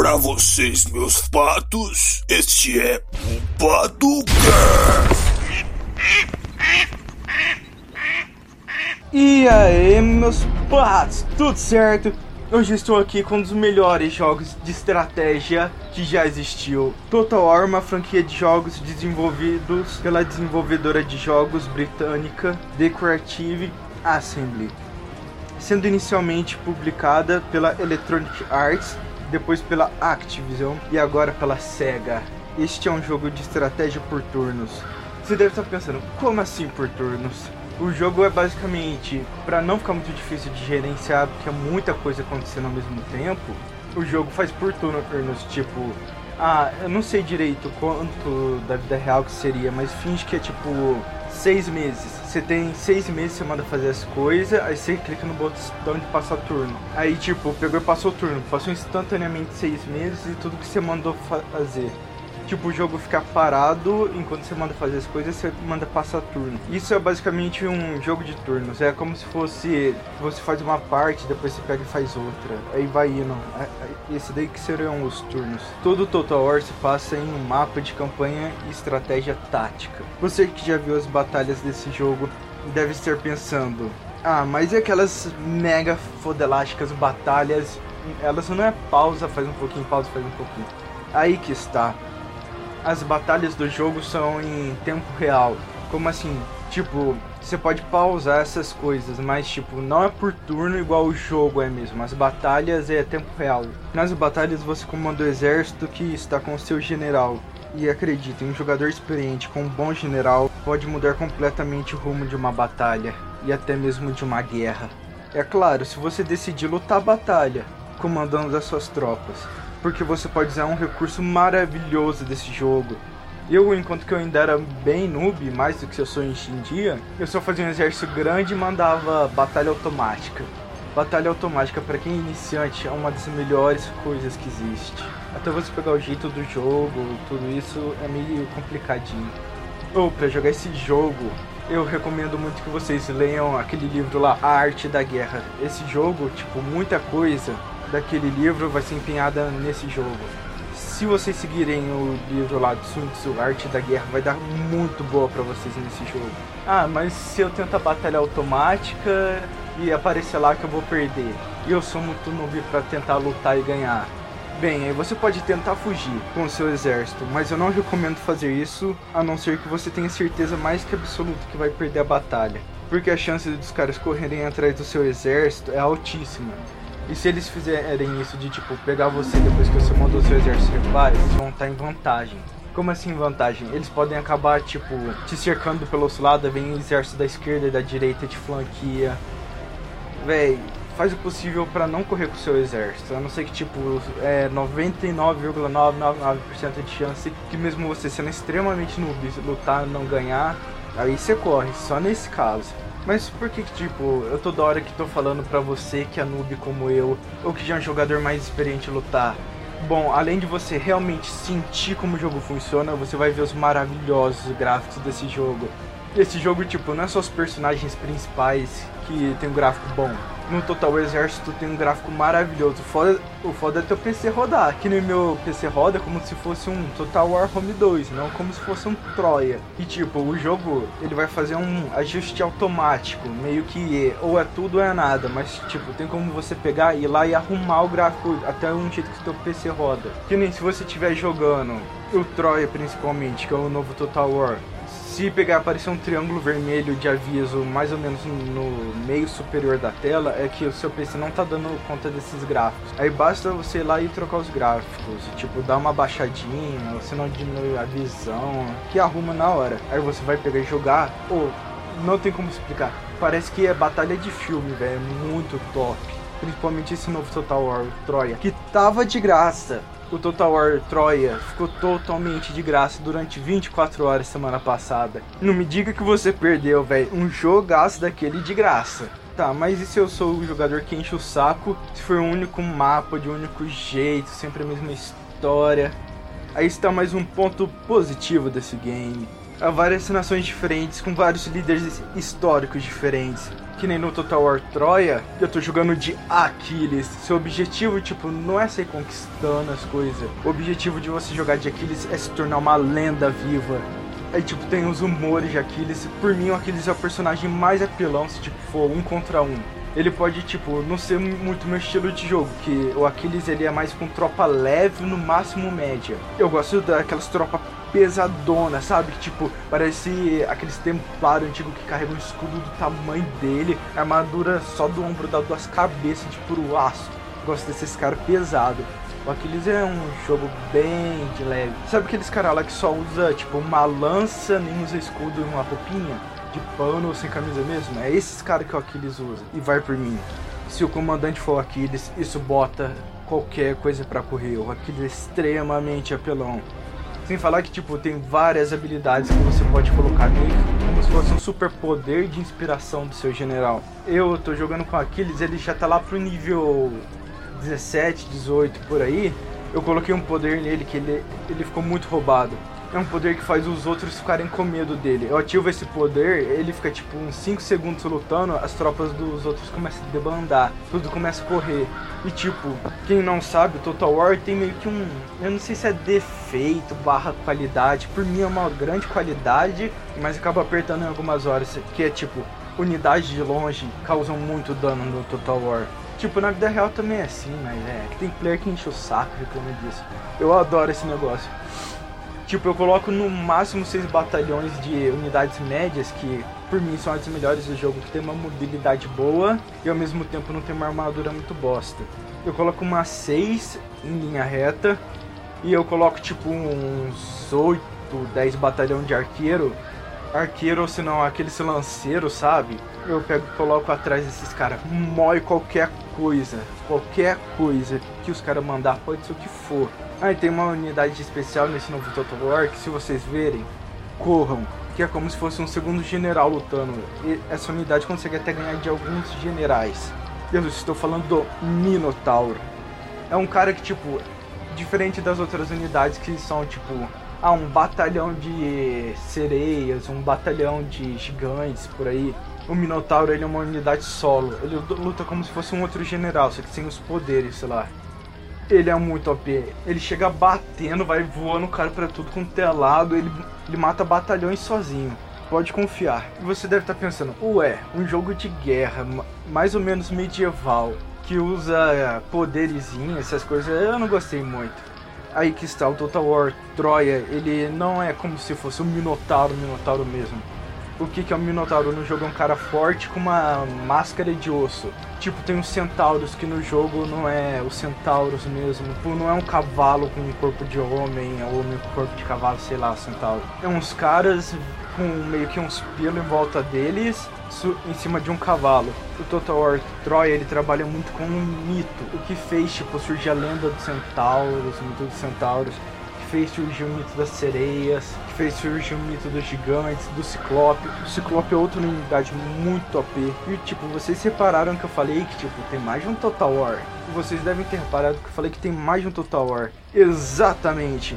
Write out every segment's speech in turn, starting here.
Pra vocês, meus patos, este é o Paducast. E aí, meus patos, tudo certo? Hoje estou aqui com um dos melhores jogos de estratégia que já existiu. Total War, uma franquia de jogos desenvolvidos pela desenvolvedora de jogos britânica The Creative Assembly, sendo inicialmente publicada pela Electronic Arts, depois pela Activision e agora pela Sega. Este é um jogo de estratégia por turnos. Você deve estar pensando, como assim por turnos? O jogo é basicamente, para não ficar muito difícil de gerenciar, porque é muita coisa acontecendo ao mesmo tempo, o jogo faz por turnos, tipo, ah, eu não sei direito quanto da vida real que seria, mas finge que é tipo seis meses. Você tem seis meses, você manda fazer as coisas, aí você clica no botão de passar turno. Aí tipo, pegou e passou o turno, passou instantaneamente seis meses e tudo que você mandou fazer tipo, o jogo ficar parado enquanto você manda fazer as coisas, você manda passar turno. Isso é basicamente um jogo de turnos. É como se fosse você faz uma parte, depois você pega e faz outra. Aí vai indo. É, é, esse daí que seriam os turnos. Todo Total War se passa em um mapa de campanha e estratégia tática. Você que já viu as batalhas desse jogo deve estar pensando. Ah, mas e aquelas mega fodelásticas batalhas? Elas não é pausa, faz um pouquinho, pausa, faz um pouquinho. Aí que está as batalhas do jogo são em tempo real. Como assim? Tipo, você pode pausar essas coisas, mas tipo, não é por turno igual o jogo é mesmo. As batalhas é tempo real. Nas batalhas você comanda o exército que está com o seu general. E acreditem, um jogador experiente com um bom general pode mudar completamente o rumo de uma batalha e até mesmo de uma guerra. É claro, se você decidir lutar a batalha, comandando as suas tropas porque você pode usar um recurso maravilhoso desse jogo. Eu, enquanto que eu ainda era bem noob, mais do que eu sou hoje em dia, eu só fazia um exército grande e mandava batalha automática. Batalha automática para quem é iniciante é uma das melhores coisas que existe. Até você pegar o jeito do jogo, tudo isso é meio complicadinho. Ou para jogar esse jogo, eu recomendo muito que vocês leiam aquele livro lá, A Arte da Guerra. Esse jogo, tipo, muita coisa daquele livro vai ser empenhada nesse jogo. Se vocês seguirem o livro lá do Sun Tzu, Arte da Guerra, vai dar muito boa para vocês nesse jogo. Ah, mas se eu tentar batalha automática e aparecer lá que eu vou perder, e eu sou muito noob para tentar lutar e ganhar. Bem, aí você pode tentar fugir com o seu exército, mas eu não recomendo fazer isso a não ser que você tenha certeza mais que absoluta que vai perder a batalha. Porque a chance dos caras correrem atrás do seu exército é altíssima. E se eles fizerem isso de tipo pegar você depois que você mandou seu exército recuar, eles vão estar em vantagem. Como assim vantagem? Eles podem acabar, tipo, te cercando pelos lados, vem o exército da esquerda e da direita te flanqueia. Véi, faz o possível para não correr com o seu exército. A não ser que, tipo, é 99,999% de chance que mesmo você sendo extremamente noob, lutar não ganhar, aí você corre, só nesse caso. Mas por que tipo, eu toda hora que tô falando pra você que é noob como eu, ou que já é um jogador mais experiente lutar? Bom, além de você realmente sentir como o jogo funciona, você vai ver os maravilhosos gráficos desse jogo. Esse jogo, tipo, não é só os personagens principais que tem um gráfico bom no Total Exército tem um gráfico maravilhoso. O foda, o foda é teu PC rodar. Aqui no meu PC roda como se fosse um Total War Home 2, não como se fosse um Troia. E tipo, o jogo ele vai fazer um ajuste automático, meio que ou é tudo ou é nada, mas tipo, tem como você pegar e ir lá e arrumar o gráfico até um jeito que teu PC roda. Que nem se você estiver jogando o Troia principalmente, que é o novo Total War se pegar aparecer um triângulo vermelho de aviso mais ou menos no meio superior da tela, é que o seu PC não tá dando conta desses gráficos. Aí basta você ir lá e trocar os gráficos, tipo, dar uma baixadinha, você não diminui a visão, que arruma na hora. Aí você vai pegar e jogar, ou oh, não tem como explicar. Parece que é batalha de filme, velho, é muito top. Principalmente esse novo Total War Troia, que tava de graça o Total War Troia ficou totalmente de graça durante 24 horas semana passada. Não me diga que você perdeu, velho. Um jogaço daquele de graça. Tá, mas e se eu sou o jogador que enche o saco? Se for o único mapa, de um único jeito, sempre a mesma história. Aí está mais um ponto positivo desse game. A várias nações diferentes, com vários líderes históricos diferentes. Que nem no Total War Troia, eu tô jogando de Aquiles. Seu objetivo, tipo, não é sair conquistando as coisas. O objetivo de você jogar de Aquiles é se tornar uma lenda viva. Aí, tipo, tem os humores de Aquiles. Por mim, o Aquiles é o personagem mais apelão se, tipo, for um contra um. Ele pode, tipo, não ser muito meu estilo de jogo, que o Aquiles ele é mais com tropa leve, no máximo média. Eu gosto daquelas tropas pesadona, sabe? Tipo, parece aqueles templários antigos que carregam um escudo do tamanho dele, armadura só do ombro dá duas cabeças de puro aço. Gosto desses caras pesados. O Aquiles é um jogo bem de leve. Sabe aqueles caras lá que só usa, tipo, uma lança, nem usa escudo e uma roupinha? De pano sem camisa mesmo? É esses caras que o Aquiles usa. E vai por mim. Se o comandante for o Aquiles, isso bota qualquer coisa para correr. O Aquiles é extremamente apelão. Sem falar que, tipo, tem várias habilidades que você pode colocar nele, como se fosse um super poder de inspiração do seu general. Eu tô jogando com Aquiles, ele já tá lá pro nível 17, 18 por aí. Eu coloquei um poder nele que ele, ele ficou muito roubado é um poder que faz os outros ficarem com medo dele. Eu ativo esse poder, ele fica tipo uns 5 segundos lutando, as tropas dos outros começam a debandar, tudo começa a correr. E tipo, quem não sabe, o Total War tem meio que um. Eu não sei se é defeito barra qualidade. Por mim é uma grande qualidade, mas acaba apertando em algumas horas. Que é tipo, unidades de longe causam muito dano no Total War. Tipo, na vida real também é assim, mas é. Tem player que enche o saco reclama disso. Eu adoro esse negócio. Tipo, eu coloco no máximo seis batalhões de unidades médias, que por mim são as melhores do jogo, que tem uma mobilidade boa e ao mesmo tempo não tem uma armadura muito bosta. Eu coloco umas seis em linha reta e eu coloco tipo uns 8, 10 batalhão de arqueiro. Arqueiro ou se não aquele lanceiro, sabe? Eu pego e coloco atrás desses caras. Mói qualquer coisa. Qualquer coisa que os caras mandar, pode ser o que for. E tem uma unidade especial nesse novo Total War que se vocês verem, corram. Que é como se fosse um segundo general lutando. E essa unidade consegue até ganhar de alguns generais. Eu estou falando do Minotauro. É um cara que, tipo, diferente das outras unidades que são, tipo, ah, um batalhão de sereias, um batalhão de gigantes por aí. O Minotauro ele é uma unidade solo. Ele luta como se fosse um outro general, só que sem os poderes, sei lá. Ele é muito OP. Ele chega batendo, vai voando o cara pra tudo com telado. Ele, ele mata batalhões sozinho. Pode confiar. E você deve estar tá pensando, ué, um jogo de guerra, mais ou menos medieval, que usa poderzinho, essas coisas, eu não gostei muito. Aí que está o Total War Troia, ele não é como se fosse um Minotauro, Minotauro mesmo o que, que é um Minotauro no jogo é um cara forte com uma máscara de osso. Tipo, tem os centauros que no jogo não é os centauros mesmo. Tipo, não é um cavalo com um corpo de homem, ou homem com corpo de cavalo, sei lá, centauro. É uns caras com meio que uns pelos em volta deles, em cima de um cavalo. O Total War Troia, ele trabalha muito com um mito. O que fez, tipo, surgir a lenda dos centauros, o mito dos centauros fez surgir o mito das sereias, que fez surgir o mito dos gigantes, do Ciclope. O Ciclope é outra unidade muito OP. E tipo, vocês repararam que eu falei que tipo, tem mais de um Total War. Vocês devem ter reparado que eu falei que tem mais de um Total War. Exatamente.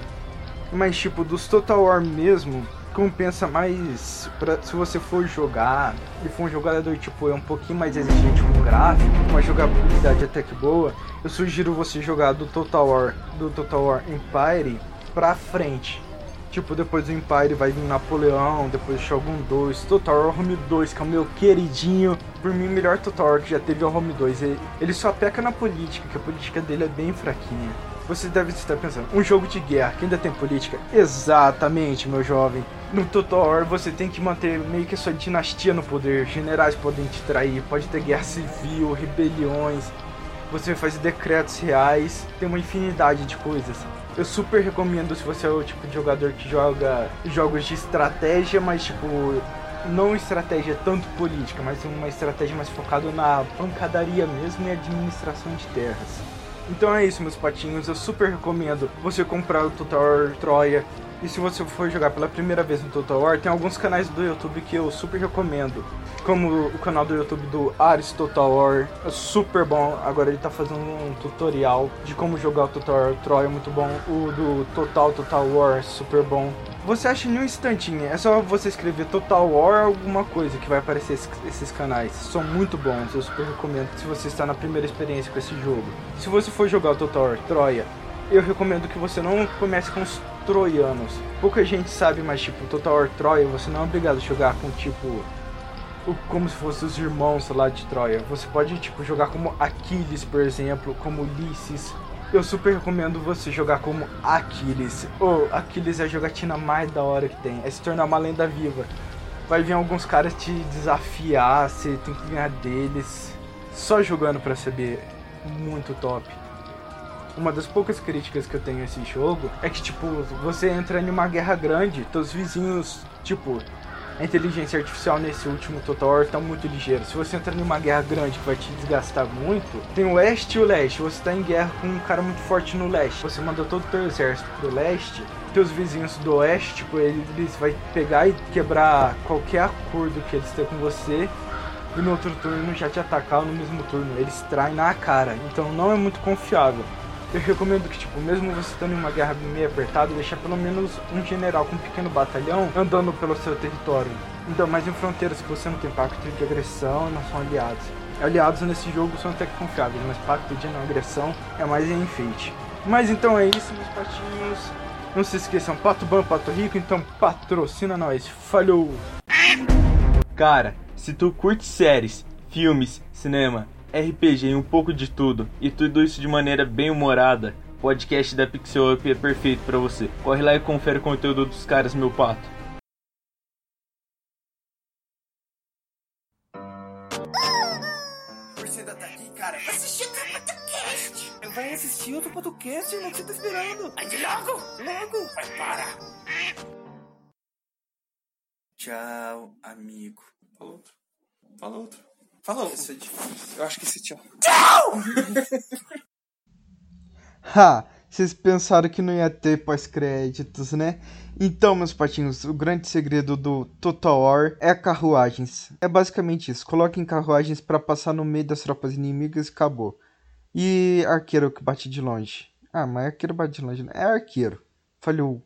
Mas tipo, dos Total War mesmo, compensa mais pra, se você for jogar e for um jogador tipo é um pouquinho mais exigente com o gráfico, uma jogabilidade até que boa, eu sugiro você jogar do Total War, do Total War Empire pra frente. Tipo, depois do Empire vai vir Napoleão, depois Shogun 2, Total Home 2, que é o meu queridinho. Por mim, o melhor Total que já teve é o Home 2. Ele, ele só peca na política, que a política dele é bem fraquinha. Você deve estar pensando, um jogo de guerra que ainda tem política? Exatamente, meu jovem. No Total War você tem que manter meio que a sua dinastia no poder. Generais podem te trair, pode ter guerra civil, rebeliões. Você faz decretos reais, tem uma infinidade de coisas. Eu super recomendo se você é o tipo de jogador que joga jogos de estratégia, mas tipo não estratégia tanto política, mas uma estratégia mais focada na pancadaria mesmo e administração de terras. Então é isso, meus patinhos. Eu super recomendo você comprar o Total War Troia. E se você for jogar pela primeira vez no Total War, tem alguns canais do YouTube que eu super recomendo. Como o canal do YouTube do Ares Total War, é super bom. Agora ele tá fazendo um tutorial de como jogar o Total War Troia, muito bom. O do Total Total War, super bom. você acha em um instantinho. É só você escrever Total War alguma coisa que vai aparecer esses canais. São muito bons, eu super recomendo se você está na primeira experiência com esse jogo. Se você for jogar o Total War Troia, eu recomendo que você não comece com os troianos. Pouca gente sabe, mas tipo, Total War Troia, você não é obrigado a jogar com tipo como se fossem os irmãos lá de Troia. Você pode tipo jogar como Aquiles, por exemplo, como Ulisses. Eu super recomendo você jogar como Aquiles. Ou oh, Aquiles é a jogatina mais da hora que tem. É se tornar uma lenda viva. Vai vir alguns caras te desafiar, você tem que ganhar deles. Só jogando pra saber. Muito top uma das poucas críticas que eu tenho a esse jogo é que, tipo, você entra em uma guerra grande, teus vizinhos, tipo, a inteligência artificial nesse último Total War tá muito ligeiro. Se você entrar em uma guerra grande que vai te desgastar muito, tem o oeste e o leste. Você tá em guerra com um cara muito forte no leste. Você manda todo o teu exército pro leste. Teus vizinhos do oeste, tipo, eles, eles vai pegar e quebrar qualquer acordo que eles têm com você. E no outro turno já te atacar no mesmo turno. Eles traem na cara. Então não é muito confiável eu recomendo que, tipo, mesmo você estando em uma guerra meio apertada, deixar pelo menos um general com um pequeno batalhão andando pelo seu território. Ainda mais em fronteiras que você não tem pacto de agressão não são aliados. Aliados nesse jogo são até confiáveis, mas pacto de não agressão é mais em enfeite. Mas então é isso, meus patinhos. Não se esqueçam, Pato Ban, Pato Rico, então patrocina nós. Falhou! Cara, se tu curte séries, filmes, cinema, RPG e um pouco de tudo, e tudo isso de maneira bem humorada, o podcast da Pixel Up é perfeito para você. Corre lá e confere o conteúdo dos caras, meu pato. Você tá aqui, cara? Assistir outro podcast! Vai assistir outro podcast, irmão, que você tá esperando? Aí logo! Logo! Vai, para! Tchau, amigo. Fala outro. Fala outro. Fala Isso é difícil. Eu acho que esse. Tchau! ha! Vocês pensaram que não ia ter pós-créditos, né? Então, meus patinhos, o grande segredo do Total War é carruagens. É basicamente isso. Coloquem carruagens para passar no meio das tropas inimigas e acabou. E arqueiro que bate de longe. Ah, mas arqueiro bate de longe, né? É arqueiro. Falhou.